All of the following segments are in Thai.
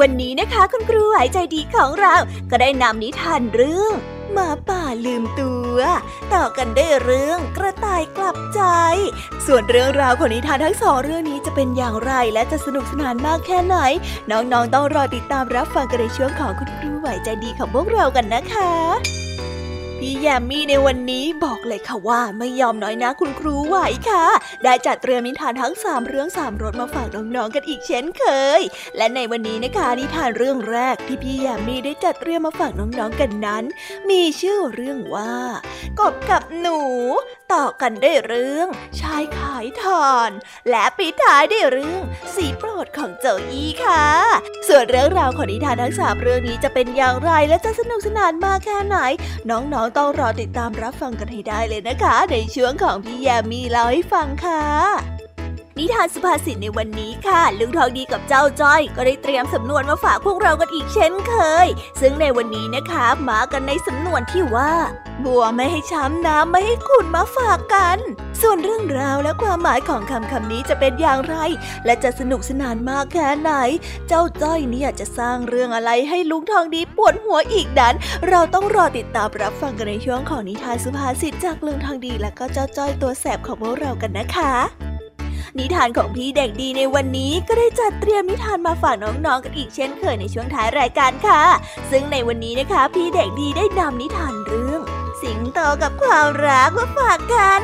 วันนี้นะคะคุณครูหายใจดีของเรา ก็ได้นำนิทานเรื่องหมาป่าลืมตัว ต่อกันได้เรื่องกระต่ายกลับใจ ส่วนเรื่องราวของนิทานทั้งสองเรื่องนี้จะเป็นอย่างไรและจะสนุกสนานมากแค่ไหน น้องๆต้องรอติดตามรับฟังกันในช่วงของคุณครูหายใจดีของพวกเรากันนะคะ พี่แยมมี่ในวันนี้บอกเลยค่ะว่าไม่ยอมน้อยนะคุณครูไหวค่ะ ได้จัดเตรียมนิทานทั้งสามเรื่องสามรสมาฝากน้องๆกันอีกเช่นเคย และในวันนี้นะคะนิทานเรื่องแรกที่พี่แยมมี่ได้จัดเตรียมมาฝากน้องๆกันนั้น มีชื่อเรื่องว่า กบกับหนูต่อกันได้เรื่องชายขายทาน และปิดท้ายได้เรื่องสีโปรดของเจ้าอี้ค่ะ ส่วนเรื่องราวของนิทานทั้งสามเรื่องนี้จะเป็นอย่างไรและจะสนุกสนานมากแค่ไหน น้องๆต้องรอติดตามรับฟังกันให้ได้เลยนะคะ ในช่วงของพี่ยามีเล่าให้ฟังค่ะ นิทานสุภาษิตในวันนี้ค่ะ ลุงทองดีกับเจ้าจ้อย ก็ได้เตรียมสำนวนมาฝากพวกเรากันอีกเช่นเคย ซึ่งในวันนี้นะคะมากันในสำนวนที่ว่า บัวไม่ให้ช้ำน้ำไม่ให้ขุนมาฝากกัน ส่วนเรื่องราวและความหมายของคำคำนี้จะเป็นอย่างไร และจะสนุกสนานมากแค่ไหน เจ้าจ้อยนี่ยจะสร้างเรื่องอะไรให้ลุงทองดีปวดหัวอีกนั้น เราต้องรอติดตามรับฟังกันในช่วงของนิทานสุภาษิตจากลุงทองดีและก็เจ้าจ้อยตัวแสบของพวกเรากันนะคะ นิทานของพี่เด็กดีในวันนี้ก็ได้จัดเตรียมนิทานมาฝากน้องๆกันอีกเช่นเคยในช่วงท้ายรายการค่ะ ซึ่งในวันนี้นะคะ พี่เด็กดีได้นำนิทานเรื่อง สิงโตกับความรักมาฝากกัน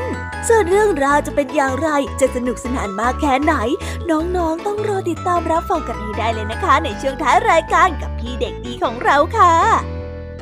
ส่วนเรื่องราวจะเป็นอย่างไรจะสนุกสนานมากแค่ไหน น้องๆต้องรอติดตามรับฟังกันให้ได้เลยนะคะ ในช่วงท้ายรายการกับพี่เด็กดีของเราค่ะ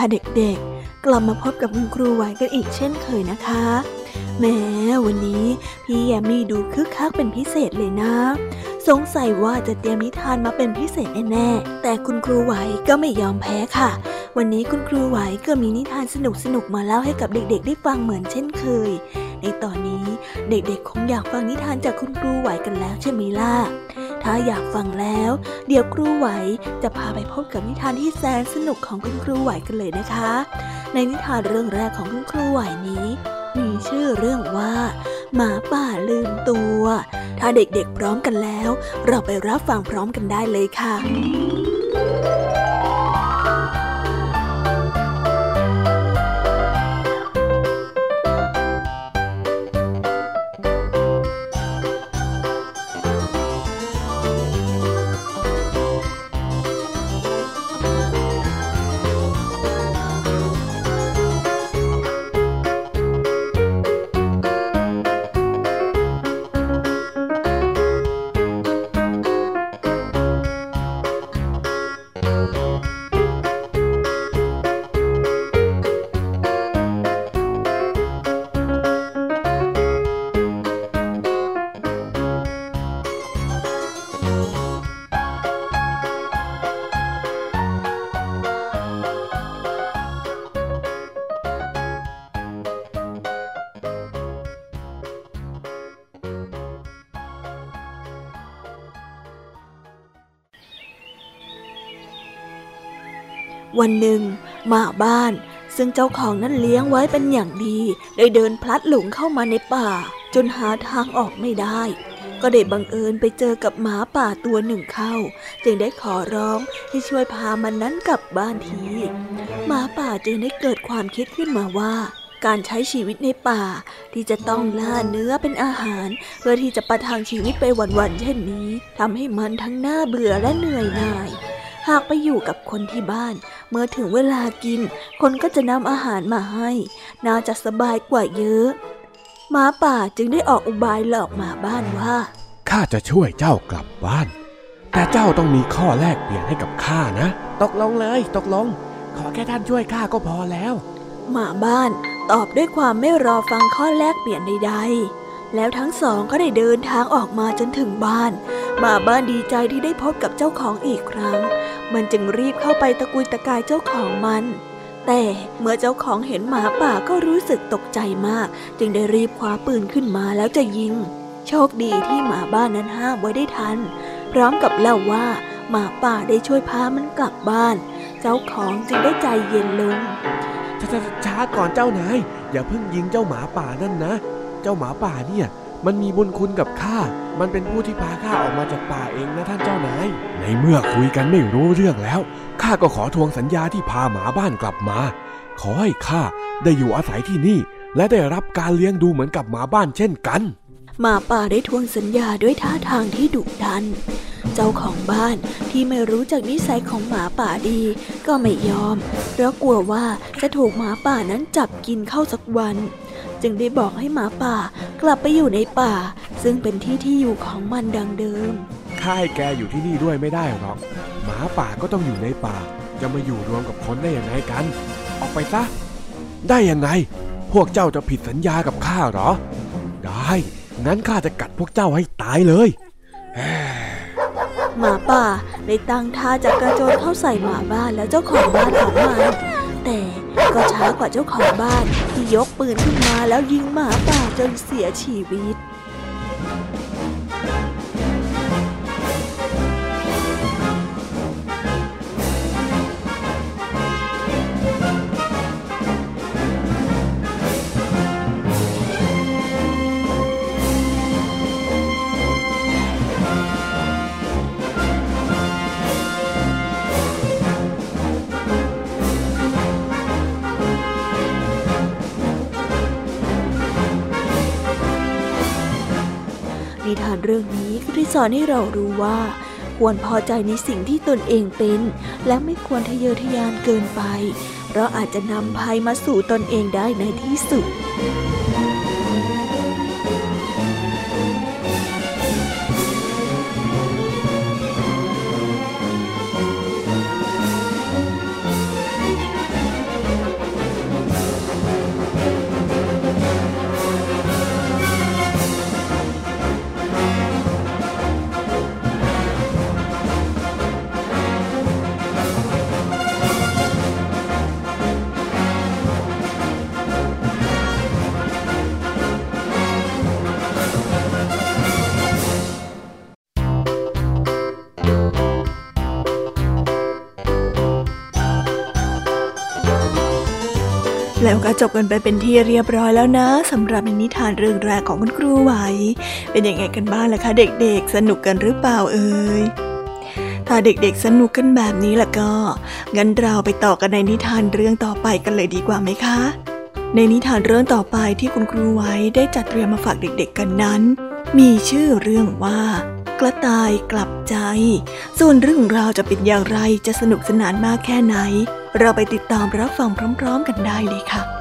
ค่ะเด็กๆ กลับมาพบกับคุณครูไหวกันอีกเช่นเคยนะคะ แม้วันนี้พี่แยมมี่ดูคึกคักเป็นพิเศษเลยนะ สงสัยว่าจะเตรียมนิทานมาเป็นพิเศษแน่ๆ แต่คุณครูไหวก็ไม่ยอมแพ้ค่ะ วันนี้คุณครูไหวก็มีนิทานสนุกๆมาเล่าให้กับเด็กๆ ได้ฟังเหมือนเช่นเคย ในตอนนี้เด็กๆ คงอยากฟังนิทานจากคุณครูไหวกันแล้วใช่ไหมล่ะ ถ้าอยากฟังแล้ว เดี๋ยวครูไหวจะพาไปพบกับนิทานที่แสนสนุกของคุณครูไหวกันเลยนะคะ ในนิทานเรื่องแรกของคุณครูไหวนี้ มีชื่อเรื่องว่า หมาป่าลืมตัว ถ้าเด็กๆพร้อมกันแล้ว เราไปรับฟังพร้อมกันได้เลยค่ะ วันหนึ่งหมาบ้าน ซึ่งเจ้าของนั้นเลี้ยงไว้เป็นอย่างดี ได้เดินพลัดหลงเข้ามาในป่า จนหาทางออกไม่ได้ ก็ได้บังเอิญไปเจอกับหมาป่าตัวหนึ่งเข้า จึงได้ขอร้องให้ช่วยพามันนั้นกลับบ้านทีหมาป่าจึงได้เกิดความคิดขึ้นมาว่าการใช้ชีวิตในป่าที่จะต้องล่าเนื้อเป็นอาหาร เพื่อที่จะประทังชีวิตไปวันๆเช่นนี้ทำให้มันทั้งน่าเบื่อและเหนื่อยหน่าย หากไปอยู่กับคนที่บ้าน เมื่อถึงเวลากิน คนก็จะนำอาหารมาให้ น่าจะสบายกว่าเยอะหมาป่าจึงได้ออกอุบายหลอกหมาบ้านว่าข้าจะช่วยเจ้ากลับบ้าน แต่เจ้าต้องมีข้อแลกเปลี่ยนให้กับข้านะ ตกลงเลยตกลง ขอแค่ท่านช่วยข้าก็พอแล้ว หมาบ้านตอบด้วยความไม่รอฟังข้อแลกเปลี่ยนใดๆ แล้วทั้งสองก็ได้เดินทางออกมาจนถึงบ้านหมาบ้านดีใจที่ได้พบกับเจ้าของอีกครั้ง มันจึงรีบเข้าไปตะกุยตะกายเจ้าของมัน แต่เมื่อเจ้าของเห็นหมาป่าก็รู้สึกตกใจมาก จึงได้รีบคว้าปืนขึ้นมาแล้วจะยิง โชคดีที่หมาบ้านนั้นห้ามไว้ได้ทัน พร้อมกับเล่าว่าหมาป่าได้ช่วยพามันกลับบ้าน เจ้าของจึงได้ใจเย็นลงช้าก่อนเจ้านายอย่าเพิ่งยิงเจ้าหมาป่านั่นนะ เจ้าหมาป่าเนี่ย มันมีบุญคุณกับข้า มันเป็นผู้ที่พาข้าออกมาจากป่าเองนะท่านเจ้านาย ในเมื่อคุยกันไม่รู้เรื่องแล้ว ข้าก็ขอทวงสัญญาที่พาหมาบ้านกลับมา ขอให้ข้าได้อยู่อาศัยที่นี่ และได้รับการเลี้ยงดูเหมือนกับหมาบ้านเช่นกัน หมาป่าได้ทวงสัญญาด้วยท่าทางที่ดุดัน เจ้าของบ้านที่ไม่รู้จักนิสัยของหมาป่าดี ก็ไม่ยอม เพราะกลัวว่าจะถูกหมาป่านั้นจับกินเข้าสักวัน จึงได้บอกให้หมาป่ากลับไปอยู่ในป่า ซึ่งเป็นที่ที่อยู่ของมันดังเดิมข้าให้แกอยู่ที่นี่ด้วยไม่ได้หรอก หมาป่าก็ต้องอยู่ในป่า จะมาอยู่รวมกับคนได้อยังไงกัน ออกไปซะ ได้ยังไง พวกเจ้าจะผิดสัญญากับข้าหรอ ได้ งั้นข้าจะกัดพวกเจ้าให้ตายเลย หมาป่าได้ตั้งท่าจะกระโจนเข้าใส่หมาบ้านแล้วเจ้าของบ้านของมันแต่ก็ช้ากว่าเจ้าของบ้านที่ยกปืนขึ้นมาแล้วยิงหมาป่าจนเสียชีวิต รื่องนี้ก็ได้สอนให้เรารู้ว่า ควรพอใจในสิ่งที่ตนเองเป็น และไม่ควรทะเยอทะยานเกินไป เพราะอาจจะนำภัยมาสู่ตนเองได้ในที่สุด ก็จบกันไปเป็นที่เรียบร้อยแล้วนะสำหรับนิทานเรื่องแรกของคุณครูไหว เป็นยังไงกันบ้างล่ะคะเด็กๆ สนุกกันหรือเปล่าเอ่ยถ้าเด็กๆ สนุกกันแบบนี้ล่ะก็ งั้นเราไปต่อกันในนิทานเรื่องต่อไปกันเลยดีกว่าไหมคะ ในนิทานเรื่องต่อไปที่คุณครูไว้ได้จัดเตรียมมาฝากเด็กๆกันนั้น มีชื่อเรื่องว่า กระต่ายกลับใจ ส่วนเรื่องราวจะเป็นอย่างไรจะสนุกสนานมากแค่ไหน เราไปติดตามรับฟังพร้อม ๆ กันได้เลยค่ะ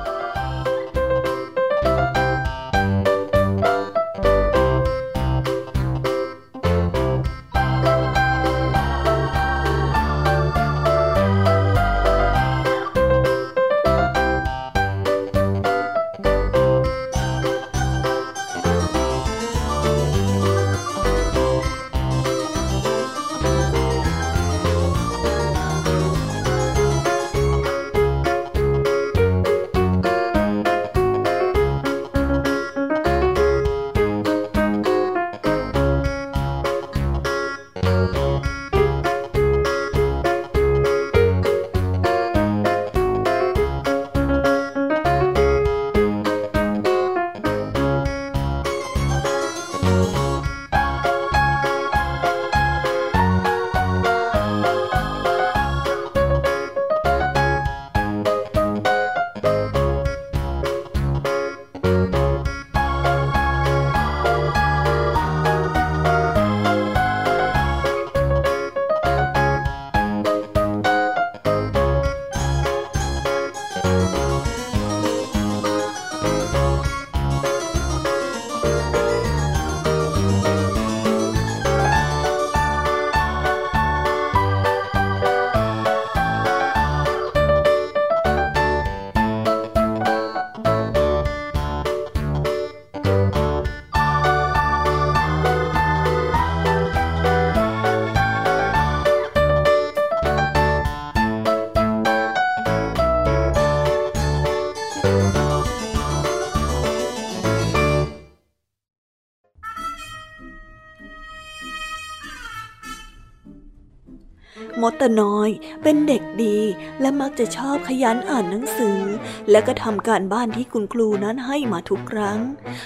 มดตน้อย เป็นเด็กดี และมักจะชอบขยันอ่านหนังสือ และก็ทำการบ้านที่คุณครูนั้นให้มาทุกครั้ง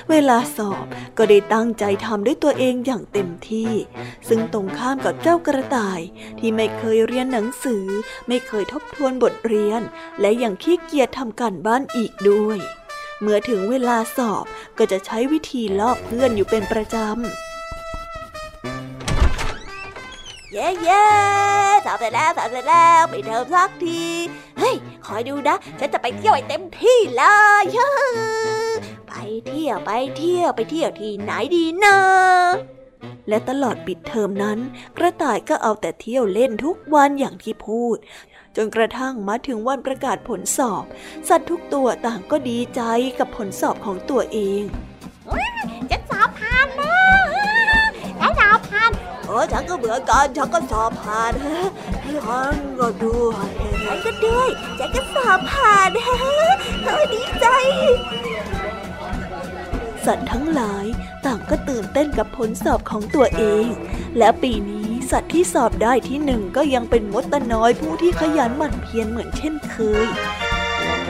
เวลาสอบก็ได้ตั้งใจทำด้วยตัวเองอย่างเต็มที่ ซึ่งตรงข้ามกับเจ้ากระต่าย ที่ไม่เคยเรียนหนังสือ ไม่เคยทบทวนบทเรียน และยังขี้เกียจทำการบ้านอีกด้วย เมื่อถึงเวลาสอบก็จะใช้วิธีลอกเพื่อนอยู่เป็นประจำ เย้เย้สอบเสร็จแล้วสอบเสร็จแล้วไปเทิมสักที เฮ้ย คอยดูนะ ฉันจะไปเที่ยวให้เต็มที่เลยไปเที่ยวไปเที่ยวไปเที่ยวที่ไหนดีนะและตลอดปิดเทอมนั้น กระต่ายก็เอาแต่เที่ยวเล่นทุกวันอย่างที่พูด จนกระทั่งมาถึงวันประกาศผลสอบ สัตว์ทุกตัวต่างก็ดีใจกับผลสอบของตัวเองฉันสอบผ่านนะฉันสอบผ่านโอฉันก็เหมือนกันฉันก็สอบผ่านฉันก็ด้วยฉันก็ด้วยฉันก็สอบผ่านเฮ้ดีใจ สัตว์ทั้งหลายต่างก็ตื่นเต้นกับผลสอบของตัวเอง และปีนี้สัตว์ที่สอบได้ที่หนึ่งก็ยังเป็นมดตะน้อยผู้ที่ขยันหมั่นเพียรเหมือนเช่นเคย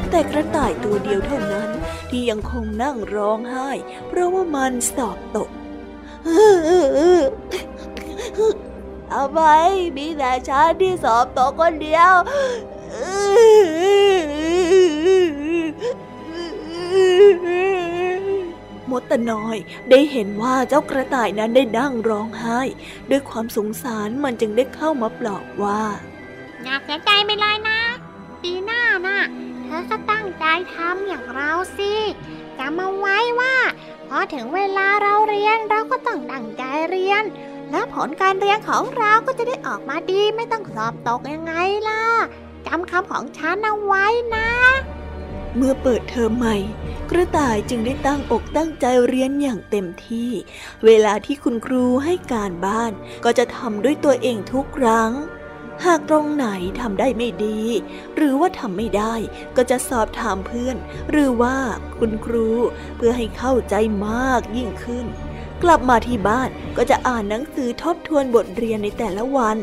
แต่กระต่ายตัวเดียวเท่านั้นที่ยังคงนั่งร้องไห้ เพราะว่ามันสอบตก ทำไมมีแต่ฉันที่สอบตกคนเดียวมดตน้อยได้เห็นว่าเจ้ากระต่ายนั้นได้นั่งร้องไห้ ด้วยความสงสารมันจึงได้เข้ามาปลอบว่า อย่าเสียใจไปเลยนะ ปีหน้าน่ะ เธอก็ตั้งใจทำอย่างเราสิจำเอาไว้ว่า พอถึงเวลาเราเรียนเราก็ต้องตั้งใจเรียน และผลการเรียนของเราก็จะได้ออกมาดีไม่ต้องสอบตกยังไงล่ะจำคำของฉันเอาไว้นะ เมื่อเปิดเทอมใหม่ กระต่ายจึงได้ตั้งอกตั้งใจเรียนอย่างเต็มที่ เวลาที่คุณครูให้การบ้าน ก็จะทำด้วยตัวเองทุกครั้ง หากตรงไหนทำได้ไม่ดี หรือว่าทำไม่ได้ ก็จะสอบถามเพื่อน หรือว่าคุณครูเพื่อให้เข้าใจมากยิ่งขึ้น กลับมาที่บ้านก็จะอ่านหนังสือทบทวนบทเรียนในแต่ละวัน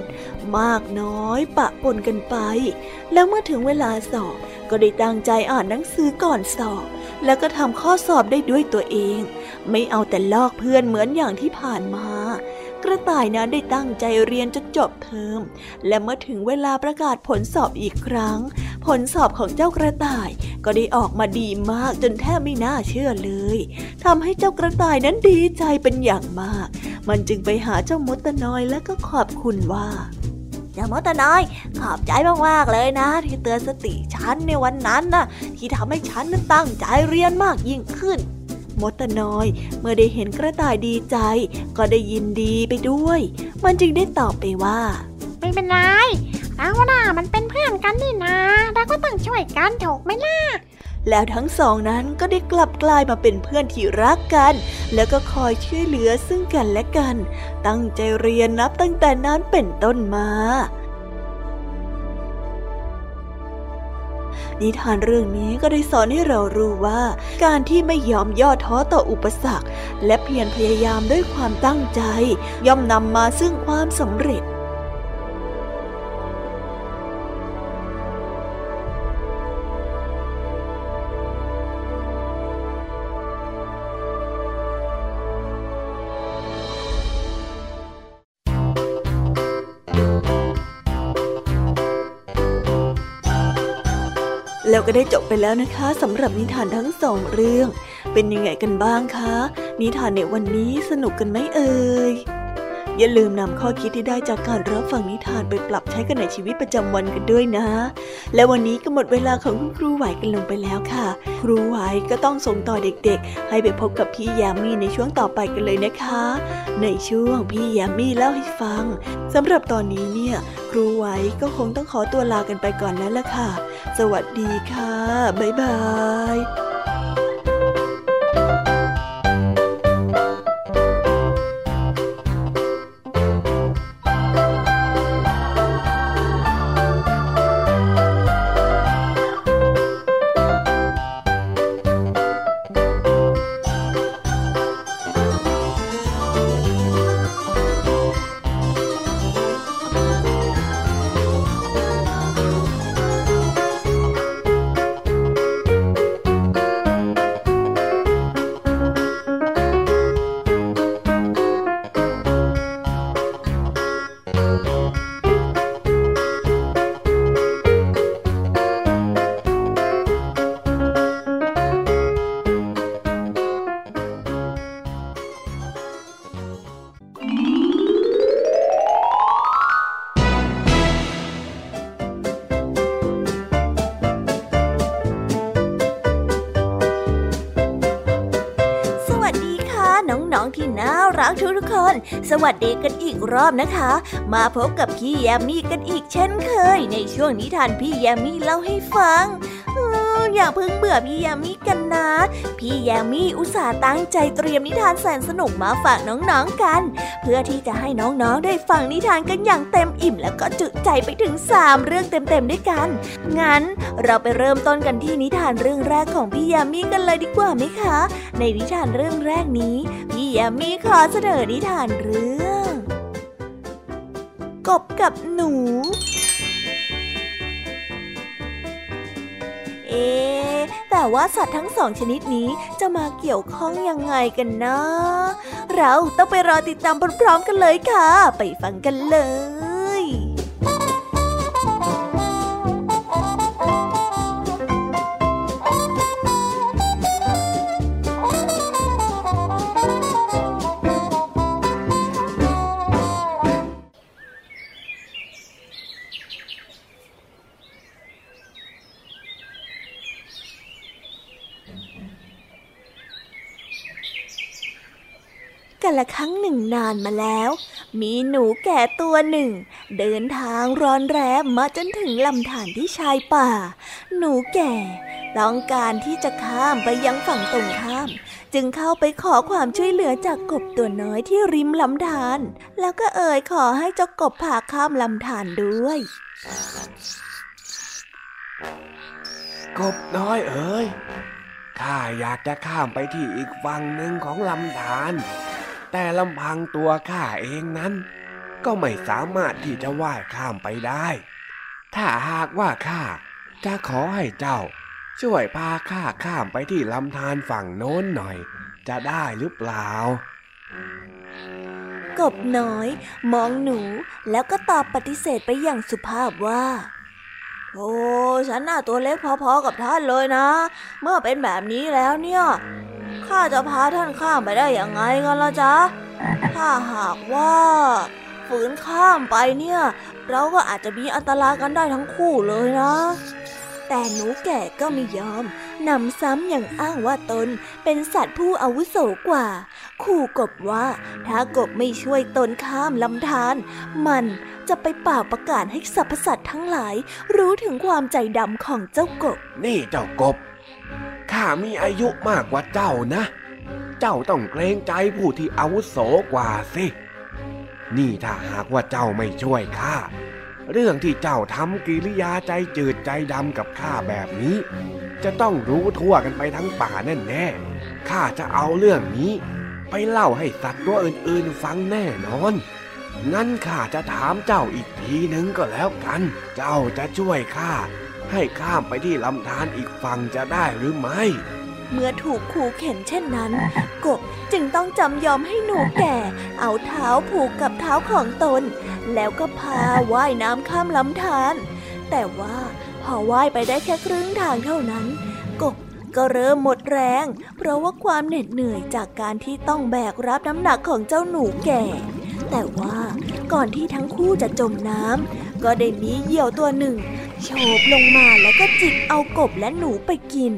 มากน้อยปะปนกันไป แล้วเมื่อถึงเวลาสอบก็ได้ตั้งใจอ่านหนังสือก่อนสอบ แล้วก็ทำข้อสอบได้ด้วยตัวเอง ไม่เอาแต่ลอกเพื่อนเหมือนอย่างที่ผ่านมากระต่ายนั้นได้ตั้งใจเรียนจนจบเทอม และเมื่อถึงเวลาประกาศผลสอบอีกครั้ง ผลสอบของเจ้ากระต่าย ก็ได้ออกมาดีมากจนแทบไม่น่าเชื่อเลยทำให้เจ้ากระต่ายนั้นดีใจเป็นอย่างมาก มันจึงไปหาเจ้ามดตะน้อยและก็ขอบคุณว่าจ้ามดตาน้อย ขอบใจมากๆเลยนะ ที่เตือนสติฉันในวันนั้นนะที่ทำให้ฉันนั้นตั้งใจเรียนมากยิ่งขึ้นมดตน้อย เมื่อได้เห็นกระต่ายดีใจ ก็ได้ยินดีไปด้วย มันจึงได้ตอบไปว่า ไม่เป็นไร เราน่ะมันเป็นเพื่อนกันนี่นะเราก็ต้องช่วยกันถูกไหมล่ะแล้วทั้งสองนั้นก็ได้กลับกลายมาเป็นเพื่อนที่รักกัน แล้วก็คอยช่วยเหลือซึ่งกันและกัน ตั้งใจเรียนนับตั้งแต่นั้นเป็นต้นมา นิทานเรื่องนี้ก็ได้สอนให้เรารู้ว่า การที่ไม่ยอมย่อท้อต่ออุปสรรค และเพียรพยายามด้วยความตั้งใจ ย่อมนำมาซึ่งความสำเร็จ แล้วก็ได้จบไปแล้วนะคะสำหรับนิทานทั้งสองเรื่อง เป็นยังไงกันบ้างคะ นิทานในวันนี้สนุกกันไหมเอ่ย อย่าลืมนำข้อคิดที่ได้จากการรับฟังนิทานไปปรับใช้กันในชีวิตประจำวันกันด้วยนะ และวันนี้ก็หมดเวลาของคุณครูไหวกันลงไปแล้วค่ะ ครูไหวก็ต้องส่งต่อเด็กๆ ให้ไปพบกับพี่ยามีในช่วงต่อไปกันเลยนะคะ ในช่วงพี่ยามีเล่าให้ฟังสำหรับตอนนี้เนี่ย ครูไหวก็คงต้องขอตัวลากันไปก่อนแล้วล่ะค่ะ สวัสดีค่ะ บ๊ายบาย รอบนะคะ มาพบกับพี่แยมมี่กันอีกเช่นเคย ในช่วงนิทานพี่แยมมี่เล่าให้ฟังอย่าเพิ่งเบื่อพี่แยมมี่กันนะ พี่แยมมี่อุตส่าห์ตั้งใจเตรียมนิทานแสนสนุกมาฝากน้องๆกัน เพื่อที่จะให้น้องๆได้ฟังนิทานกันอย่างเต็มอิ่ม แล้วก็จุใจไปถึง 3 เรื่องเต็มๆด้วยกัน งั้นเราไปเริ่มต้นกันที่นิทานเรื่องแรกของพี่แยมมี่กันเลยดีกว่าไหมคะ ในนิทานเรื่องแรกนี้ พี่แยมมี่ขอเสนอนิทานเรื่อง กบกับหนู เอ๊แต่ว่าสัตว์ทั้งสองชนิดนี้จะมาเกี่ยวข้องยังไงกันนะ เราต้องไปรอติดตามพร้อมๆกันเลยค่ะ ไปฟังกันเลย กันละครั้งหนึ่งนานมาแล้ว มีหนูแก่ตัวหนึ่ง เดินทางร้อนแรมมาจนถึงลำธารที่ชายป่า หนูแก่ต้องการที่จะข้ามไปยังฝั่งตรงข้าม จึงเข้าไปขอความช่วยเหลือจากกบตัวน้อยที่ริมลำธารแล้วก็เอ่ยขอให้เจ้ากบพาข้ามลำธารด้วย กบน้อยเอ๋ย ข้าอยากจะข้ามไปที่อีกฝั่งหนึ่งของลำธารแต่ลำพังตัวข้าเองนั้น ก็ไม่สามารถที่จะว่ายข้ามไปได้ ถ้าหากว่าข้าจะขอให้เจ้า ช่วยพาข้าข้ามไปที่ลำธารฝั่งโน้นหน่อย จะได้หรือเปล่า กบน้อย มองหนูแล้วก็ตอบปฏิเสธไปอย่างสุภาพว่า โอ้ฉันน่าตัวเล็กพอๆกับท่านเลยนะ เมื่อเป็นแบบนี้แล้วเนี่ยข้าจะพาท่านข้ามไปได้อย่างไงกันล่ะจ๊ะถ้าหากว่าฝืนข้ามไปเนี่ย เราก็อาจจะมีอันตรายกันได้ทั้งคู่เลยนะ แต่หนูแก่ก็ไม่ยอมนำซ้ำอย่างอ้างว่าตนเป็นสัตว์ผู้อาวุโสกว่า ขู่กบว่า ถ้ากบไม่ช่วยตนข้ามลำธาร มันจะไปเป่าประกาศให้สรรพสัตว์ทั้งหลาย รู้ถึงความใจดำของเจ้ากบ นี่เจ้ากบ ข้ามีอายุมากกว่าเจ้านะ เจ้าต้องเกรงใจผู้ที่อาวุโสกว่าสิ นี่ถ้าหากว่าเจ้าไม่ช่วยข้า เรื่องที่เจ้าทำกิริยาใจจืดใจดำกับข้าแบบนี้ จะต้องรู้ทั่วกันไปทั้งป่าแน่แน่ข้าจะเอาเรื่องนี้ ไปเล่าให้สัตว์ตัวอื่นๆฟังแน่นอน งั้นข้าจะถามเจ้าอีกทีหนึ่งก็แล้วกัน เจ้าจะช่วยข้าให้ข้ามไปที่ลำธารอีกฝั่งจะได้หรือไม่ เมื่อถูกขู่เข็นเช่นนั้น กบจึงต้องจำยอมให้หนูแก่ เอาเท้าผูกกับเท้าของตน แล้วก็พาว่ายน้ำข้ามลำธารแต่ว่าพอว่ายไปได้แค่ครึ่งทางเท่านั้น กบก็เริ่มหมดแรง เพราะว่าความเหน็ดเหนื่อยจากการที่ต้องแบกรับน้ำหนักของเจ้าหนูแก่ แต่ว่าก่อนที่ทั้งคู่จะจมน้ำก็ได้มีเหยี่ยวตัวหนึ่งโฉบลงมาแล้วก็จิกเอากบและหนูไปกิน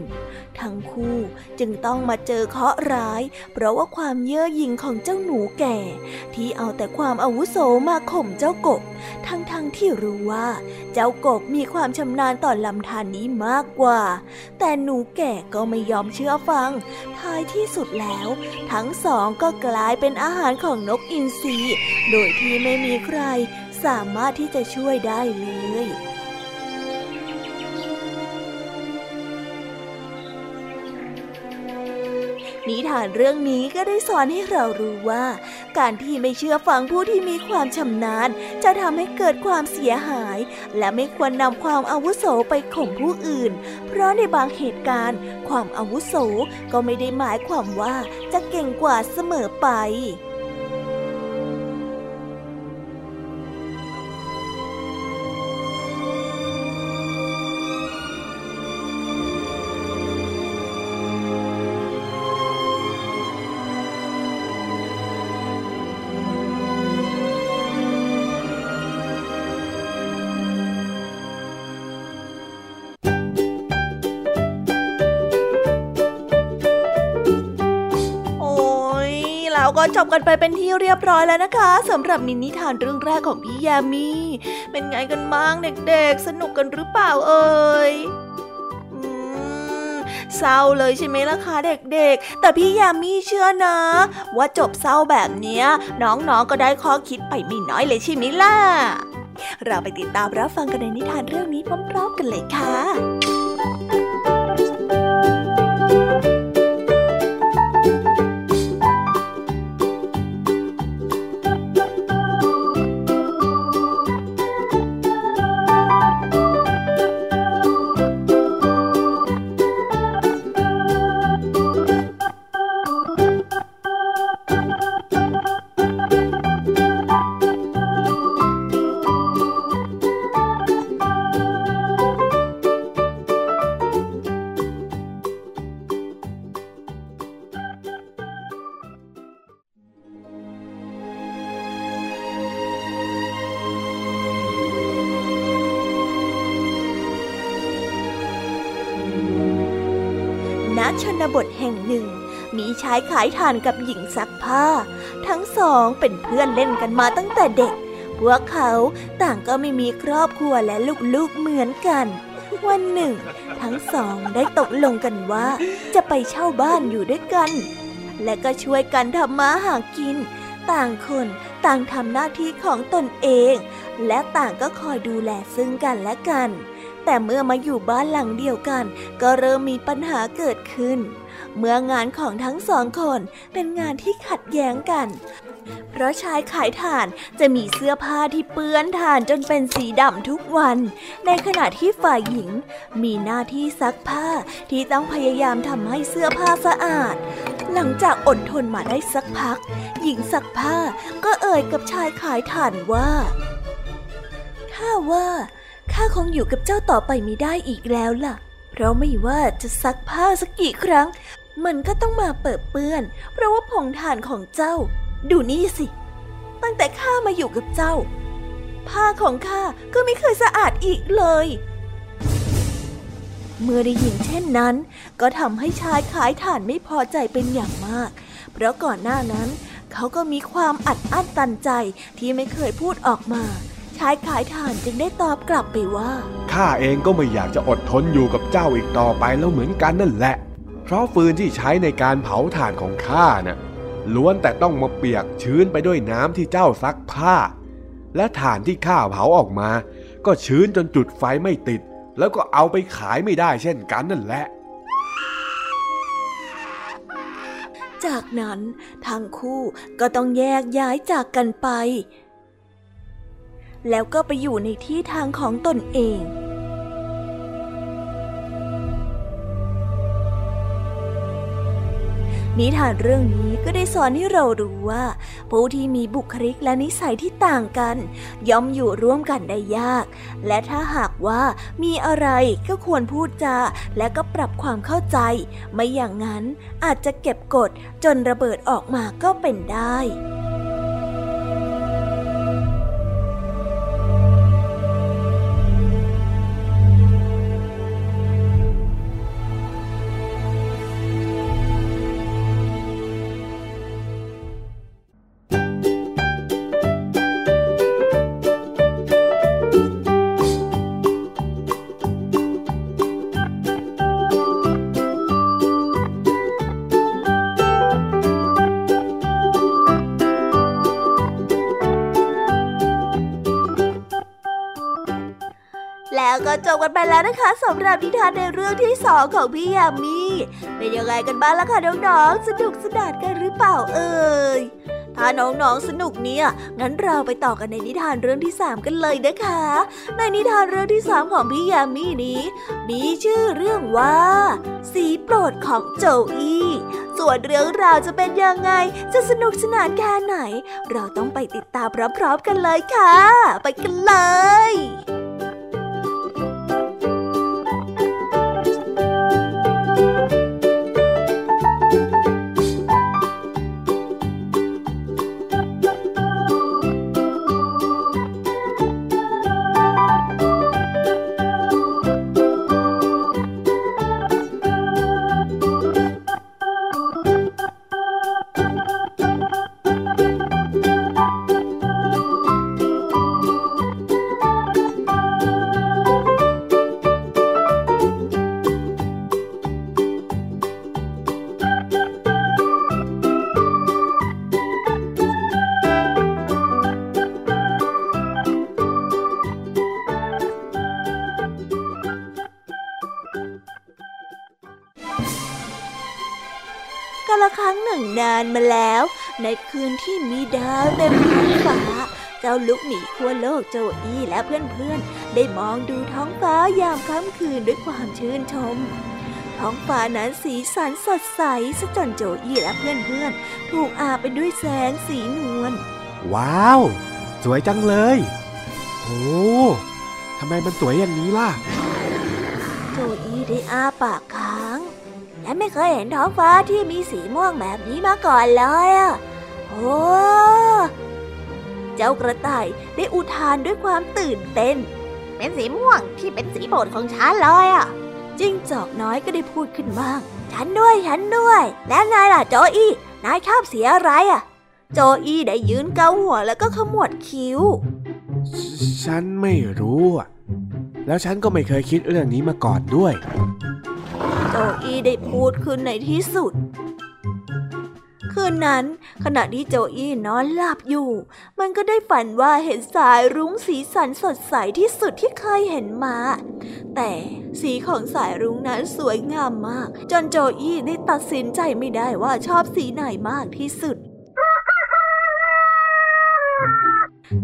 ทั้งคู่จึงต้องมาเจอเคราะห์ร้าย เพราะว่าความเย่อหยิ่งของเจ้าหนูแก่ ที่เอาแต่ความอาวุโสมาข่มเจ้ากบ ทั้งๆทที่รู้ว่า เจ้ากบมีความชำนาญต่อลำธารนนี้มากกว่า แต่หนูแก่ก็ไม่ยอมเชื่อฟัง ท้ายที่สุดแล้ว ทั้งสองก็กลายเป็นอาหารของนกอินทรีโดยที่ไม่มีใครสามารถที่จะช่วยได้เลย นิทานเรื่องนี้ก็ได้สอนให้เรารู้ว่า การที่ไม่เชื่อฟังผู้ที่มีความชำนาญ จะทำให้เกิดความเสียหาย และไม่ควรนำความอาวุโสไปข่มผู้อื่น เพราะในบางเหตุการณ์ ความอาวุโสก็ไม่ได้หมายความว่าจะเก่งกว่าเสมอไป จบกันไปเป็นที่เรียบร้อยแล้วนะคะสำหรับนินิทานเรื่องแรกของพี่ยามีเป็นไงกันบ้างเด็กๆ สนุกกันหรือเปล่าเอ่ยเศร้าเลยใช่ไหมล่ะคะเด็กๆ แต่พี่ยามีเชื่อนะ ว่าจบเศร้าแบบนี้น้องๆก็ได้ข้อคิดไปไม่น้อยเลยใช่ไหมล่ะ เราไปติดตามรับฟังกันในนิทานเรื่องนี้พร้อมๆกันเลยค่ะายขายถ่านกับหญิงซักผ้า ทั้งสองเป็นเพื่อนเล่นกันมาตั้งแต่เด็ก พวกเขาต่างก็ไม่มีครอบครัวและลูกๆเหมือนกัน วันหนึ่ง ทั้งสองได้ตกลงกันว่า จะไปเช่าบ้านอยู่ด้วยกัน และก็ช่วยกันทำมาหากิน ต่างคนต่างทำหน้าที่ของตนเอง และต่างก็คอยดูแลซึ่งกันและกัน แต่เมื่อมาอยู่บ้านหลังเดียวกัน ก็เริ่มมีปัญหาเกิดขึ้น เมื่องานของทั้งสองคนเป็นงานที่ขัดแย้งกัน เพราะชายขายถ่านจะมีเสื้อผ้าที่เปื้อนถ่านจนเป็นสีดำทุกวัน ในขณะที่ฝ่ายหญิง มีหน้าที่ซักผ้าที่ต้องพยายามทำให้เสื้อผ้าสะอาด หลังจากอดทนมาได้สักพัก หญิงซักผ้าก็เอ่ยกับชายขายถ่านว่าข้าว่าข้าคงอยู่กับเจ้าต่อไปไม่ได้อีกแล้วล่ะ เพราะไม่ว่าจะซักผ้าสักกี่ครั้ง มันก็ต้องมาเปิดเปื้อน เพราะว่าผงถ่านของเจ้า ดูนี่สิ ตั้งแต่ข้ามาอยู่กับเจ้า ผ้าของข้าก็ไม่เคยสะอาดอีกเลย เมื่อได้ยินเช่นนั้น ก็ทำให้ชายขายถ่านไม่พอใจเป็นอย่างมาก เพราะก่อนหน้านั้น เขาก็มีความอัดอั้นตันใจที่ไม่เคยพูดออกมาชายขายถ่านจึงได้ตอบกลับไปว่าข้าเองก็ไม่อยากจะอดทนอยู่กับเจ้าอีกต่อไปแล้วเหมือนกันนั่นแหละ เพราะฟืนที่ใช้ในการเผาถ่านของข้านะ่ะล้วนแต่ต้องมาเปียกชื้นไปด้วยน้ำที่เจ้าซักผ้า และถ่านที่ข้าเผาออกมา ก็ชื้นจนจุดไฟไม่ติด แล้วก็เอาไปขายไม่ได้เช่นกันนั่นแหละ จากนั้นทั้งคู่ก็ต้องแยกย้ายจากกันไป แล้วก็ไปอยู่ในที่ทางของตนเอง นิทานเรื่องนี้ก็ได้สอนให้เรารู้ว่า ผู้ที่มีบุคลิกและนิสัยที่ต่างกัน ย่อมอยู่ร่วมกันได้ยาก และถ้าหากว่ามีอะไรก็ควรพูดจาและก็ปรับความเข้าใจ ไม่อย่างนั้นอาจจะเก็บกดจนระเบิดออกมาก็เป็นได้ จบกันไปแล้วนะคะสำหรับนิทานในเรื่องที่สองของพี่ยามีเป็นยังไงกันบ้างล่ะคะน้องๆสนุกสนานกันหรือเปล่าเอ่ยถ้าน้องๆสนุกเนี่ย งั้นเราไปต่อกันในนิทานเรื่องที่สามกันเลยนะคะ ในนิทานเรื่องที่สามของพี่ยามีนี้ มีชื่อเรื่องว่า สีโปรดของโจอี้ส่วนเรื่องราวจะเป็นยังไง จะสนุกสนานแค่ไหน เราต้องไปติดตามพร้อมๆกันเลยค่ะ ไปกันเลย รั้งหนึ่งนานมาแล้ว ในคืนที่มีดาวเต็มท้องฟ้า เจ้าลุกหมีขั้วโลกโจอี้และเพื่อนๆ ได้มองดูท้องฟ้ายามค่ำคืนด้วยความชื่นชม ท้องฟ้านั้นสีสันสดใสซะจนโจอี้และเพื่อนๆ ถูกอาบไปด้วยแสงสีนวล ว้าว สวยจังเลย โอ้ทำไมมันสวยอย่างนี้ล่ะ โจอี้ได้อ้าปากค้าง และไม่เคยเห็นท้องฟ้าที่มีสีม่วงแบบนี้มาก่อนเลยอะโอ้เจ้ากระต่ายได้อุทานด้วยความตื่นเต้น เป็นสีม่วงที่เป็นสีโปรดของฉันเลยอะจิ้งจอกน้อยก็ได้พูดขึ้นบ้าง ฉันด้วยฉันด้วย แล้วนายล่ะโจอี้นายชอบสีอะไรอะ โจอี้ได้ยืนเกาหัวแล้วก็ขมวดคิ้ว ฉันไม่รู้อะแล้วฉันก็ไม่เคยคิดเรื่องนี้มาก่อนด้วย โจอี้ได้พูดขึ้นในที่สุด คืนนั้น ขณะที่โจอี้นอนหลับอยู่ มันก็ได้ฝันว่าเห็นสายรุ้งสีสันสดใสที่สุดที่เคยเห็นมา แต่สีของสายรุ้งนั้นสวยงามมาก จนโจอี้ได้ตัดสินใจไม่ได้ว่าชอบสีไหนมากที่สุด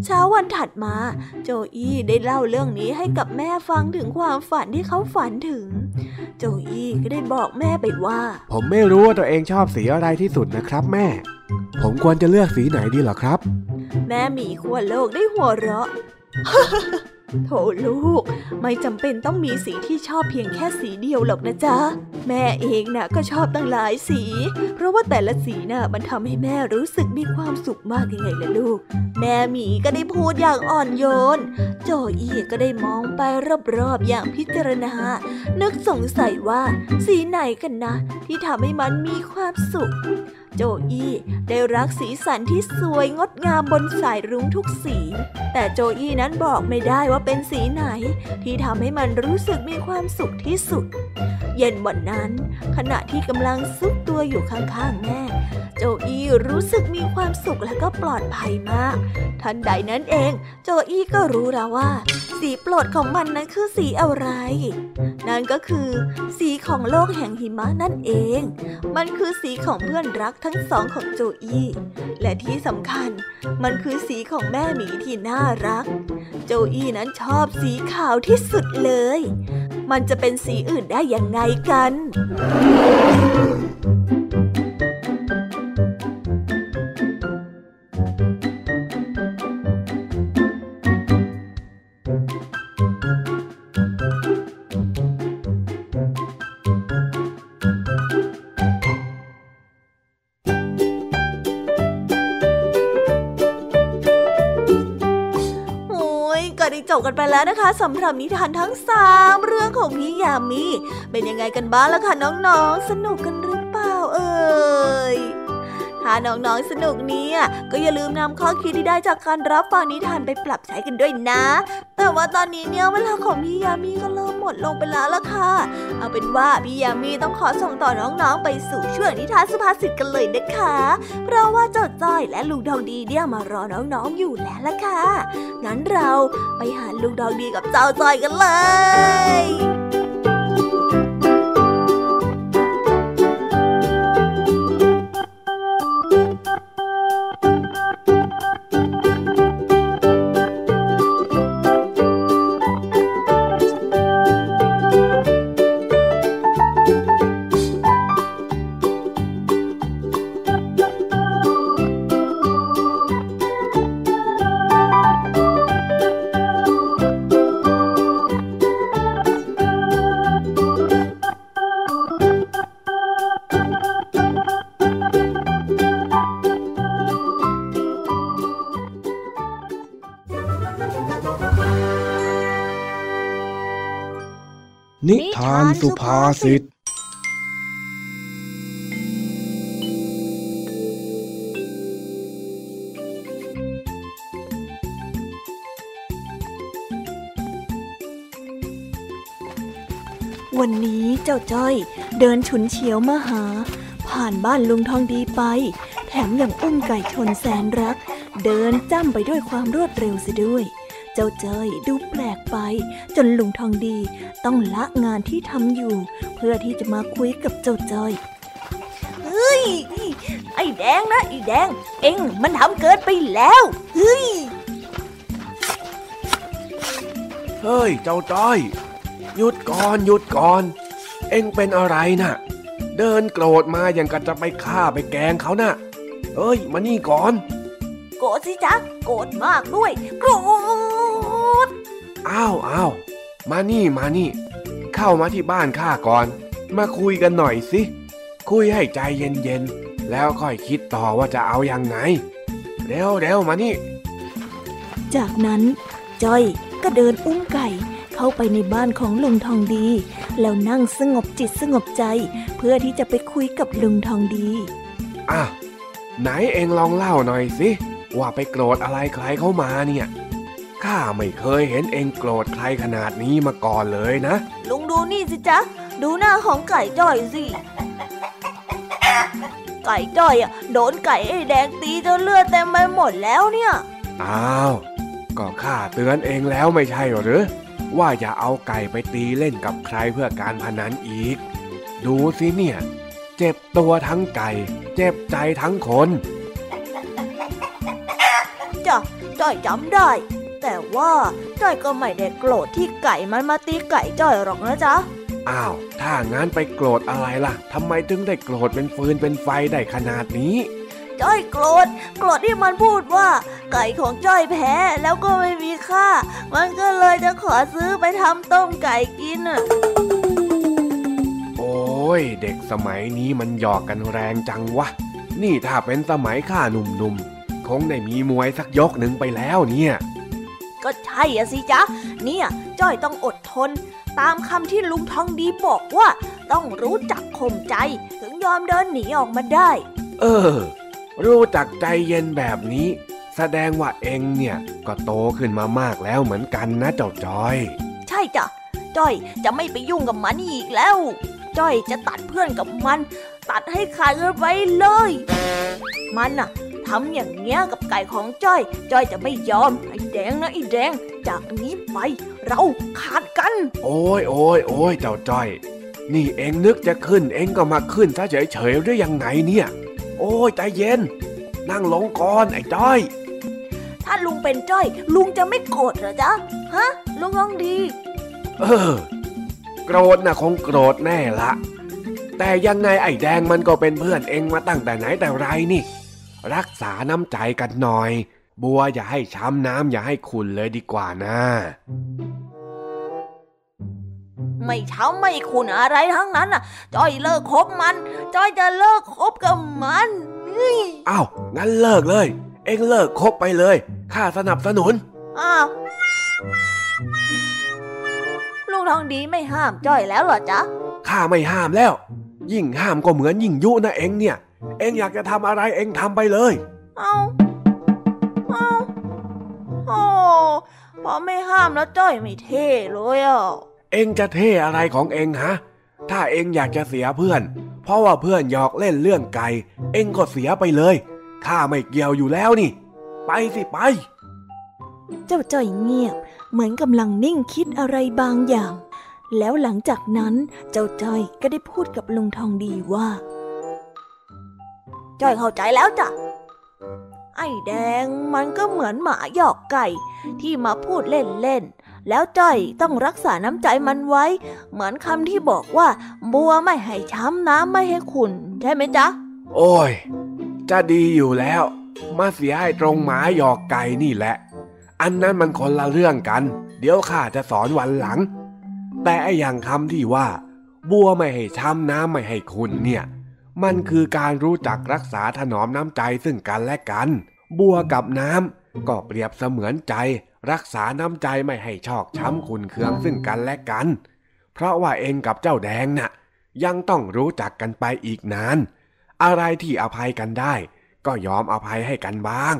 เช้าวันถัดมาโจอี้ได้เล่าเรื่องนี้ให้กับแม่ฟังถึงความฝันที่เขาฝันถึง โจอี้ก็ได้บอกแม่ไปว่า ผมไม่รู้ว่าตัวเองชอบสีอะไรที่สุดนะครับ แม่ ผมควรจะเลือกสีไหนดีเหรอครับ แม่หมีขั้วโลกได้หัวเราะ โถลูก ไม่จำเป็นต้องมีสีที่ชอบเพียงแค่สีเดียวหรอกนะจ๊ะ แม่เองน่ะก็ชอบตั้งหลายสี เพราะว่าแต่ละสีน่ะมันทำให้แม่รู้สึกมีความสุขมากยังไงล่ะลูก แม่หมีก็ได้พูดอย่างอ่อนโยน โจอี้ก็ได้มองไปรอบๆอย่างพิจารณา นึกสงสัยว่าสีไหนกันนะ ที่ทำให้มันมีความสุข โจอี้ได้รักสีสันที่สวยงดงามบนสายรุ้งทุกสี แต่โจอี้นั้นบอกไม่ได้ว่าเป็นสีไหน ที่ทำให้มันรู้สึกมีความสุขที่สุด เย็นวันนั้น ขณะที่กำลังซุกตัวอยู่ข้างๆแม่โจอี้รู้สึกมีความสุขและก็ปลอดภัยมาก ทันใดนั้นเอง โจอี้ก็รู้แล้วว่า สีโปรดของมันนั้นคือสีอะไร นั่นก็คือ สีของโลกแห่งหิมะนั่นเอง มันคือสีของเพื่อนรักทั้งสองของโจอี้และที่สำคัญมันคือสีของแม่หมีที่น่ารัก โจอี้นั้นชอบสีขาวที่สุดเลย มันจะเป็นสีอื่นได้อย่างไงกัน จบกันไปแล้วนะคะสำหรับนิทานทั้งสามเรื่องของพี่ยามีเป็นยังไงกันบ้างล่ะคะน้องๆ สนุกกันหรือเปล่าเอ่ย ถ้าน้องๆสนุกเนี่ย ก็อย่าลืมนำข้อคิดที่ได้จากการรับฟังนิทานไปปรับใช้กันด้วยนะ แต่ว่าตอนนี้เนี่ยเวลาของพี่ยามีก็เริ่มหมดลงไปแล้วล่ะค่ะ เอาเป็นว่าพี่ยามีต้องขอส่งต่อน้องๆ ไปสู่ช่วงนิทานสุภาษิตกันเลยนะคะ เพราะว่าเจ้าจ้อยและลุงทองดีเนี่ยมารอน้องๆอยู่แล้วล่ะค่ะ งั้นเราไปหาลุงทองดีกับเจ้าจ้อยกันเลยาสิตวันนี้เจ้าจ้อยเดินฉุนเฉียวมาหา ผ่านบ้านลุงทองดีไป แถมยังอุ้มไก่ชนแสนรัก เดินจ้ำไปด้วยความรวดเร็วเสียด้วย เจ้าจ้อยดูแปลกไป จนลุงทองดี ต้องละงานที่ทำอยู่ เพื่อที่จะมาคุยกับเจ้าจ้อยเฮ้ยไอ้แดงนะไอ้แดง เอ็งมันทำเกินไปแล้วเฮ้ยเฮ้ยเจ้าจ้อย หยุดก่อนหยุดก่อน เอ็งเป็นอะไรน่ะ เดินโกรธมาอย่างกับจะไปฆ่าไปแกล้งเขาน่ะเอ้ยมานี่ก่อน โกรธสิจ๊ะโกรธมากด้วย โกรธอ้าวอ้าว มานี่มานี่ เข้ามาที่บ้านข้าก่อน มาคุยกันหน่อยสิ คุยให้ใจเย็นๆ แล้วค่อยคิดต่อว่าจะเอายังไงเร็วเร็วมานี่ จากนั้นจ้อยก็เดินอุ้มไก่เข้าไปในบ้านของลุงทองดี แล้วนั่งสงบจิตสงบใจ เพื่อที่จะไปคุยกับลุงทองดีอะไหนเองลองเล่าหน่อยสิว่าไปโกรธอะไรใครเข้ามาเนี่ย ข้าไม่เคยเห็นเองโกรธใครขนาดนี้มาก่อนเลยนะ ลุงดูนี่สิจ๊ะ ดูหน้าของไก่จ้อยสิ ไก่จ้อยอะโดนไก่ไอ้แดงตีจนเลือดเต็มไปหมดแล้วเนี่ย อ้าว ก็ข้าเตือนเองแล้วไม่ใช่หรือ ว่าอย่าเอาไก่ไปตีเล่นกับใครเพื่อการพนันอีก ดูสิเนี่ย เจ็บตัวทั้งไก่ เจ็บใจทั้งคนจ้ะจ้อยจำได้ แต่ว่าจ้อยก็ไม่ได้โกรธที่ไก่มันมาตีไก่จ้อยหรอกนะจ๊ะ อ้าว ถ้างั้นไปโกรธอะไรล่ะทำไมถึงได้โกรธเป็นฟืนเป็นไฟได้ขนาดนี้จ้อยโกรธโกรธที่มันพูดว่า ไก่ของจ้อยแพ้แล้วก็ไม่มีค่า มันก็เลยจะขอซื้อไปทำต้มไก่กินอะโอ้ยเด็กสมัยนี้มันหยอกกันแรงจังวะ นี่ถ้าเป็นสมัยข้าหนุ่มๆ คงได้มีมวยสักยกหนึ่งไปแล้วเนี่ย ก็ใช่อะสิจ๊ะ เนี่ยจ้อยต้องอดทน ตามคำที่ลุงทองดีบอกว่า ต้องรู้จักข่มใจถึงยอมเดินหนีออกมาได้ เออ รู้จักใจเย็นแบบนี้ แสดงว่าเองเนี่ย ก็โตขึ้นมามากแล้วเหมือนกันนะเจ้าจอย ใช่จ้ะจ้อยจะไม่ไปยุ่งกับมันอีกแล้ว จ้อยจะตัดเพื่อนกับมัน ตัดให้ขาดกันไปเลย มันน่ะ ทำอย่างเงี้ยกับไก่ของจ้อย จ้อยจะไม่ยอมไอ้แดงนะไอ้แดง จากนี้ไปเราขาดกัน โอ้ยโอ้ยโอ้ยเจ้าจอย นี่เองนึกจะขึ้นเองก็มาขึ้นซะเฉยๆหรือยังไงเนี่ย โอ้ยใจเย็น นั่งลงก่อนไอ้จอย ถ้าลุงเป็นจ้อย ลุงจะไม่โกรธเหรอจ๊ะฮะ ลุงลองดี เออ โกรธนะคงโกรธแน่ละแต่ยังไงไอ้แดงมันก็เป็นเพื่อนเองมาตั้งแต่ไหนแต่ไรนี่ รักษาน้ำใจกันหน่อย บัวอย่าให้ช้ำน้ำอย่าให้ขุนเลยดีกว่านะ ไม่ช้ำไม่ขุนอะไรทั้งนั้นน่ะ จ้อยเลิกคบมัน จ้อยจะเลิกคบกับมันเฮ้ยอ้าวงั้นเลิกเลย เองเลิกคบไปเลยข้าสนับสนุนอ้าวลุงทองดีไม่ห้ามจ้อยแล้วเหรอจ๊ะข้าไม่ห้ามแล้ว ยิ่งห้ามก็เหมือนยิ่งยุนะเองเนี่ย เองอยากจะทำอะไรเองทำไปเลย เอาเอาโอ้พอไม่ห้ามแล้วจ้อยไม่เท่เลยอะ เองจะเท่อะไรของเองฮะ ถ้าเองอยากจะเสียเพื่อน เพราะว่าเพื่อนหยอกเล่นเรื่องไก่ เองก็เสียไปเลย ข้าไม่เกี่ยวอยู่แล้วนี่ ไปสิไป เจ้าจ้อยเงียบ เหมือนกำลังนิ่งคิดอะไรบางอย่าง แล้วหลังจากนั้นเจ้าจ้อยก็ได้พูดกับลุงทองดีว่า จ้อยเข้าใจแล้วจ้ะ ไอ้แดงมันก็เหมือนหมาหยอกไก่ที่มาพูดเล่นๆ แล้วจ้อยต้องรักษาน้ำใจมันไว้ เหมือนคำที่บอกว่า บัวไม่ให้ช้ำน้ำไม่ให้ขุนใช่ไหมจ๊ะ โอ้ย จะดีอยู่แล้ว มาเสียให้ตรงหมาหยอกไก่นี่แหละ อันนั้นมันคนละเรื่องกัน เดี๋ยวข้าจะสอนวันหลัง แต่ไอ้อย่างคำที่ว่า บัวไม่ให้ช้ำน้ำไม่ให้คุณเนี่ย มันคือการรู้จักรักษาถนอมน้ำใจซึ่งกันและกัน บัวกับน้ำก็เปรียบเสมือนใจ รักษาน้ำใจไม่ให้ชอกช้ำขุนเคืองซึ่งกันและกัน เพราะว่าเองกับเจ้าแดงน่ะ ยังต้องรู้จักกันไปอีกนาน อะไรที่อภัยกันได้ ก็ยอมอภัยให้กันบ้าง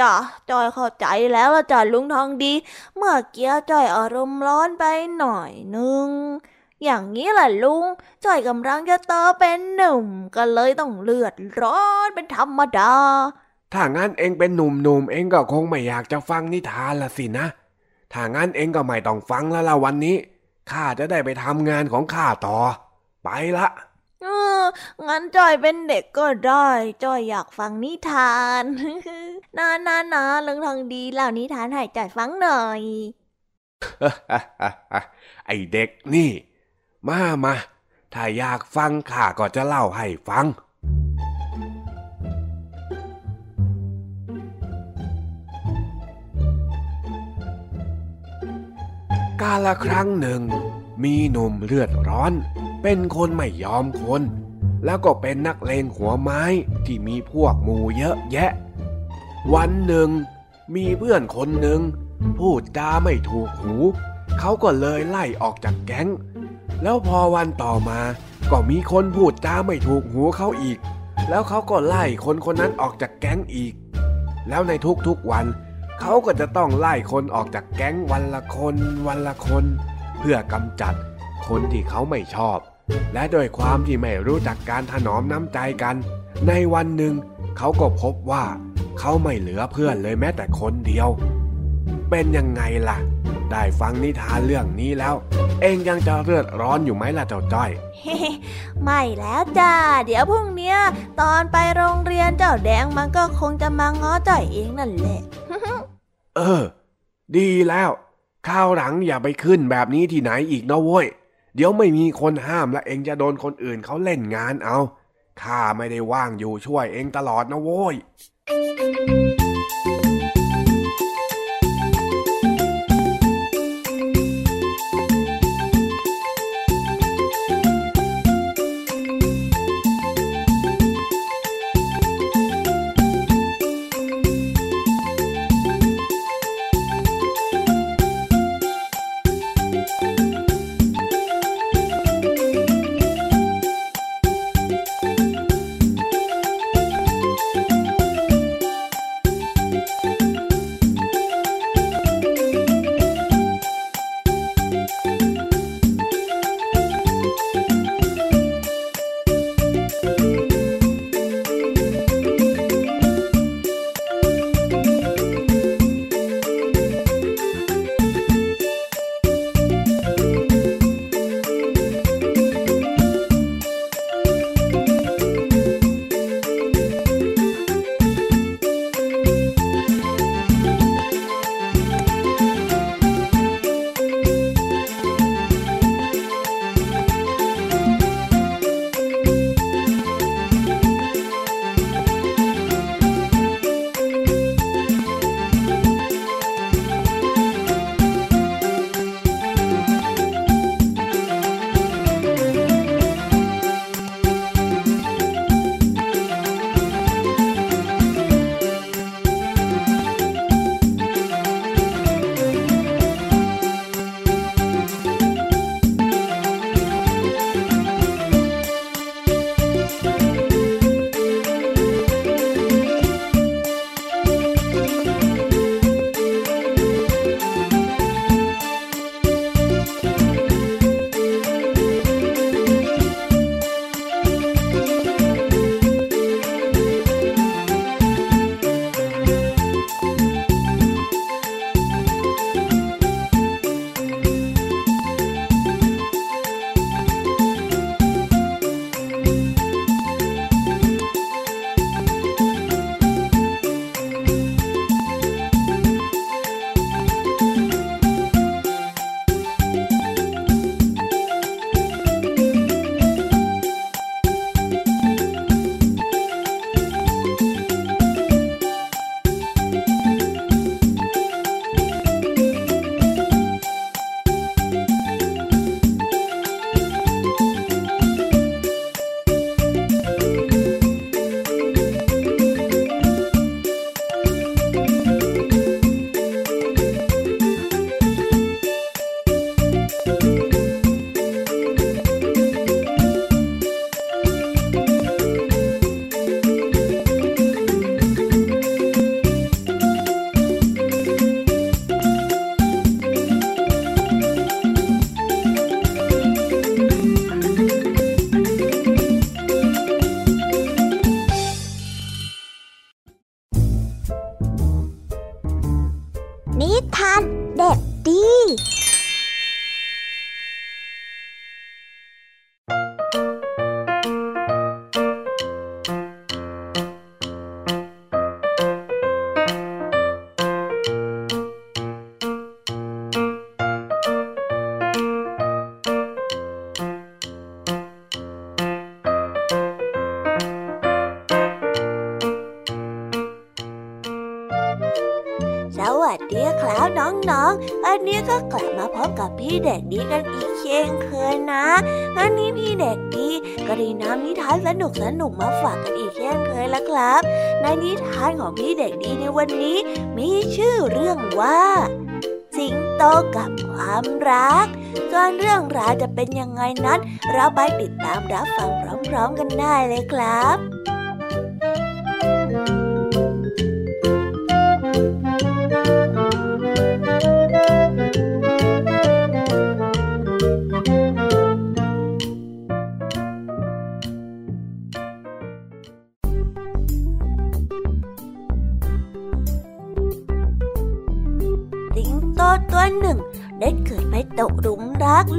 จ้ะจอยเข้าใจแล้วจ้ะลุงทองดี เมื่อกี้จอยอารมณ์ร้อนไปหน่อยนึง อย่างนี้แหละลุงจอยกำลังจะโตเป็นหนุ่ม ก็เลยต้องเลือดร้อนเป็นธรรมดา ถ้างั้นเองเป็นหนุ่มๆเองก็คงไม่อยากจะฟังนิทานละสินะ ถ้างั้นเองก็ไม่ต้องฟังแล้วละวันนี้ ข้าจะได้ไปทำงานของข้าต่อ ไปละเอองั้นจอยเป็นเด็กก็ได้จอยอยากฟังนิทานนานานาเรื่องทองดีเล่านิทานให้จอยฟังหน่อยไอเด็กนี่ มามาถ้าอยากฟังข้าก็จะเล่าให้ฟัง กาละครั้งหนึ่ง มีหนุ่มเลือดร้อน เป็นคนไม่ยอมคน แล้วก็เป็นนักเลงหัวไม้ที่มีพวกหมู่เยอะแยะ วันหนึ่ง มีเพื่อนคนหนึ่ง พูดจาไม่ถูกหู เขาก็เลยไล่ออกจากแก๊ง แล้วพอวันต่อมา ก็มีคนพูดจาไม่ถูกหูเขาอีก แล้วเขาก็ไล่คนคนนั้นออกจากแก๊งอีก แล้วในทุกๆวัน เขาก็จะต้องไล่คนออกจากแก๊งวันละคนวันละคน เพื่อกำจัดคนที่เขาไม่ชอบ และโดยความที่ไม่รู้จักการถนอมน้ำใจกัน ในวันหนึ่งเขาก็พบว่าเขาไม่เหลือเพื่อนเลยแม้แต่คนเดียว เป็นยังไงล่ะ ได้ฟังนิทานเรื่องนี้แล้ว เองยังจะเลือดร้อนอยู่ไหมล่ะเจ้าจ้อยไม่แล้วจ้า เดี๋ยวพรุ่งนี้ตอนไปโรงเรียนเจ้าแดงมันก็คงจะมาง้อจ้อยเองนั่นแหละ เออ ดีแล้วข้าวหลังอย่าไปขึ้นแบบนี้ที่ไหนอีกนะเว้ย เดี๋ยวไม่มีคนห้ามและเองจะโดนคนอื่นเขาเล่นงานเอา ข้าไม่ได้ว่างอยู่ช่วยเองตลอดนะโว้ย องๆอันนี้ก็กลับมาพบกับพี่เด็กดีกันอีกเช่นเคยนะอันนี้พี่เด็กดีก็ได้นำนิทานสนุกสนุกมาฝากกันอีกเช่นเคยแล้วครับ ในนิทานของพี่เด็กดีในวันนี้ มีชื่อเรื่องว่า สิงโตกับความรักส่วนเรื่องราวจะเป็นยังไงนั้น เราไปติดตามรับฟังพร้อม ๆ กันได้เลยครับ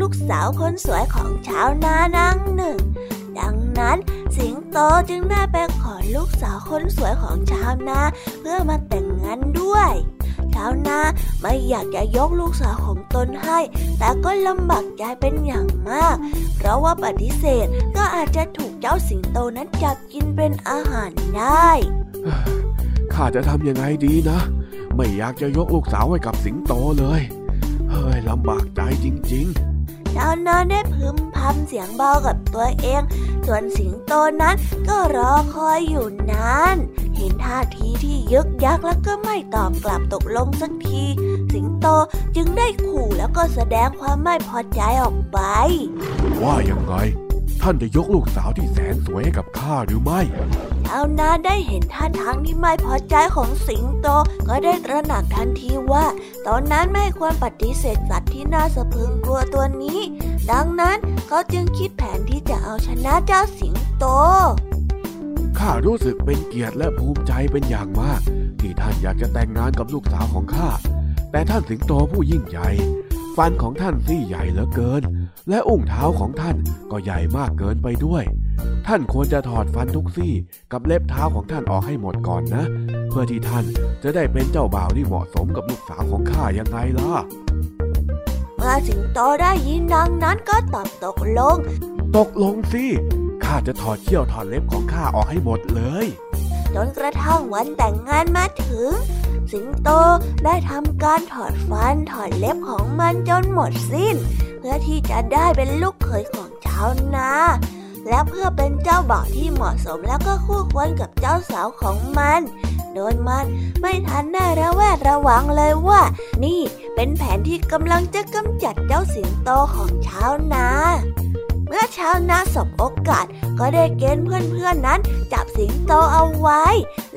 กลูกสาวคนสวยของชาวนานางหนึ่ง ดังนั้นสิงโตจึงได้ไปขอลูกสาวคนสวยของชาวนาเพื่อมาแต่งงานด้วยชาวนาไม่อยากจะยกลูกสาวของตนให้ แต่ก็ลำบากใจเป็นอย่างมาก เพราะว่าปฏิเสธก็อาจจะถูกเจ้าสิงโตนั้นจับกินเป็นอาหารได้ข้าจะทำยังไงดีนะ ไม่อยากจะยกลูกสาวให้กับสิงโตเลย เฮ้ยลำบากใจจริง ๆ ชาวนอนได้พึมพำเสียงเบากับตัวเอง ส่วนสิงโตนั้นก็รอคอยอยู่นานเห็นท่าทีที่ยึกยักแล้วก็ไม่ตอบกลับตกลงสักที สิงโตจึงได้ขู่แล้วก็แสดงความไม่พอใจออกไป ว่ายังไง ท่านจะยกลูกสาวที่แสนสวยให้กับข้าหรือไม่ชาวนาได้เห็นท่าทางที่ไม่พอใจของสิงโตก็ได้ตระหนักทันทีว่า ตอนนั้นไม่ควรปฏิเสธสัตว์ที่น่าสะพึงกลัวตัวนี้ ดังนั้นเขาจึงคิดแผนที่จะเอาชนะเจ้าสิงโตข้ารู้สึกเป็นเกียรติและภูมิใจเป็นอย่างมาก ที่ท่านอยากจะแต่งงานกับลูกสาวของข้าแต่ท่านสิงโตผู้ยิ่งใหญ่ ฟันของท่านซี่ใหญ่เหลือเกิน และอุ้งเท้าของท่านก็ใหญ่มากเกินไปด้วย ท่านควรจะถอดฟันทุกซี่กับเล็บเท้าของท่านออกให้หมดก่อนนะ เพื่อที่ท่านจะได้เป็นเจ้าบ่าวที่เหมาะสมกับลูกสาวของข้ายังไงล่ะเมื่อสิงโตได้ยินดังนั้นก็ตอบตกลง ตกลงสิข้าจะถอดเขี้ยวถอดเล็บของข้าออกให้หมดเลย จนกระทั่งวันแต่งงานมาถึง สิงโตได้ทำการถอดฟันถอดเล็บของมันจนหมดสิ้น เพื่อที่จะได้เป็นลูกเขยของชาวนาและเพื่อเป็นเจ้าบ่าวที่เหมาะสมแล้วก็คู่ควรกับเจ้าสาวของมัน โดยมันไม่ทันได้ระแวดระวังเลยว่า นี่เป็นแผนที่กำลังจะกำจัดเจ้าสิงโตของชาวนา เมื่อชาวนาสบโอกาสก็ได้เกณฑ์เพื่อนๆนั้น จับสิงโตเอาไว้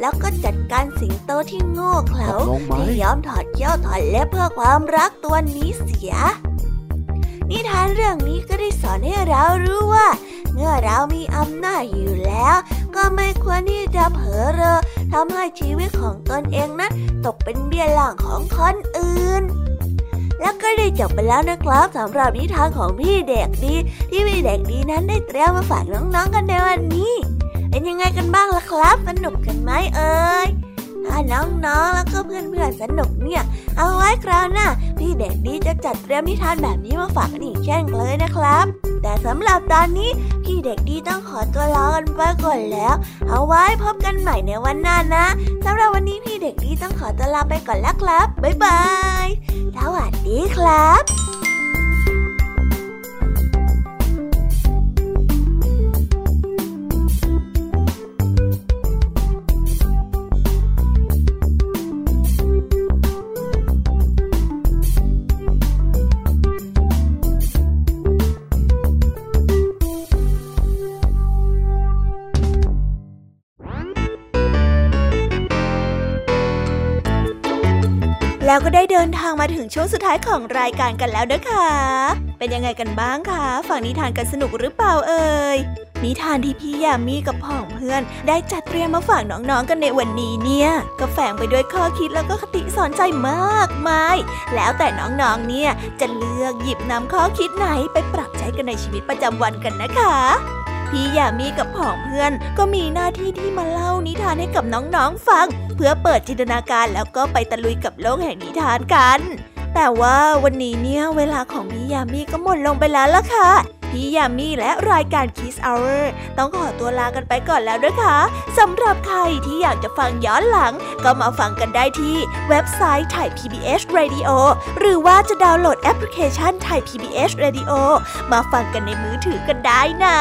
แล้วก็จัดการสิงโตที่โง่เขลาที่ยอมถอดเขี้ยวถอดเล็บเพื่อความรักตัวนี้เสีย นิทานเรื่องนี้ก็ได้สอนให้เรารู้ว่า เมื่อเรามีอำนาจอยู่แล้ว ก็ไม่ควรที่จะเผลอเรอทำให้ชีวิตของตนเองนั้นตกเป็นเบี้ยหลังของคนอื่น แล้วก็ได้จบไปแล้วนะครับสำหรับนิทานของพี่เด็กดี ที่พี่เด็กดีนั้นได้เตรียมมาฝากน้องๆกันในวันนี้ เป็นยังไงกันบ้างล่ะครับสนุกกันไหมเอ่ยถ้าน้องๆแล้วก็เพื่อนๆสนุกเนี่ย เอาไว้คราวหน้าพี่เด็กดีจะจัดเตรียมนิทานแบบนี้มาฝากกันอีกเช่นเคยนะครับ แต่สำหรับตอนนี้พี่เด็กดีต้องขอตัวลากันไปก่อนแล้ว เอาไว้พบกันใหม่ในวันหน้านะสำหรับวันนี้พี่เด็กดีต้องขอตัวลาไปก่อนแล้วครับบ๊ายบาย สวัสดีครับ เดินทางมาถึงช่วงสุดท้ายของรายการกันแล้วนะคะ เป็นยังไงกันบ้างคะฟังนิทานกันสนุกหรือเปล่าเอ่ย นิทานที่พี่ยามีกับพ่องเพื่อน ได้จัดเตรียมมาฝากน้องๆกันในวันนี้เนี่ย ก็แฝงไปด้วยข้อคิดแล้วก็คติสอนใจมากมาย แล้วแต่น้องๆเนี่ยจะเลือกหยิบนำข้อคิดไหนไปปรับใช้กันในชีวิตประจำวันกันนะคะ พี่ยามีกับผองเพื่อน ก็มีหน้าที่ที่มาเล่านิทานให้กับน้องๆฟัง เพื่อเปิดจินตนาการแล้วก็ไปตะลุยกับโลกแห่งนิทานกัน แต่ว่าวันนี้เนี่ยเวลาของพี่ยามีก็หมดลงไปแล้วล่ะค่ะพี่ยามีและรายการ Kiss Hour ต้องขอตัวลากันไปก่อนแล้วนะคะสำหรับใครที่อยากจะฟังย้อนหลัง ก็มาฟังกันได้ที่เว็บไซต์ไทย PBS Radio หรือว่าจะดาวน์โหลดแอปพลิเคชันไทย PBS Radio มาฟังกันในมือถือกันได้นะ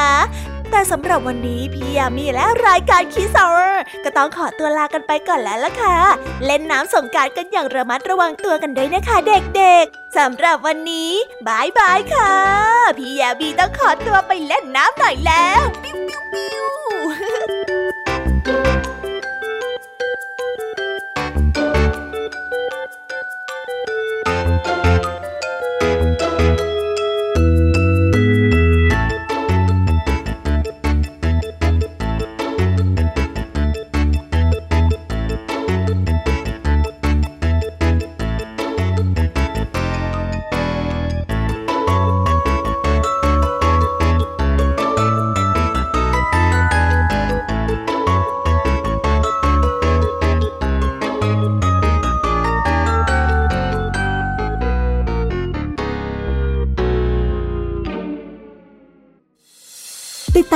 แต่สำหรับวันนี้พี่ยามีและรายการคีซอร์ก็ต้องขอตัวลากันไปก่อนแล้วล่ะค่ะ เล่นน้ำสงกรานต์กันอย่างระมัดระวังตัวกันด้วยนะคะเด็กๆสำหรับวันนี้ bye bye ค่ะ พี่ยามีต้องขอตัวไปเล่นน้ำหน่อยแล้ว ปิ้วปิ้วปิ้ว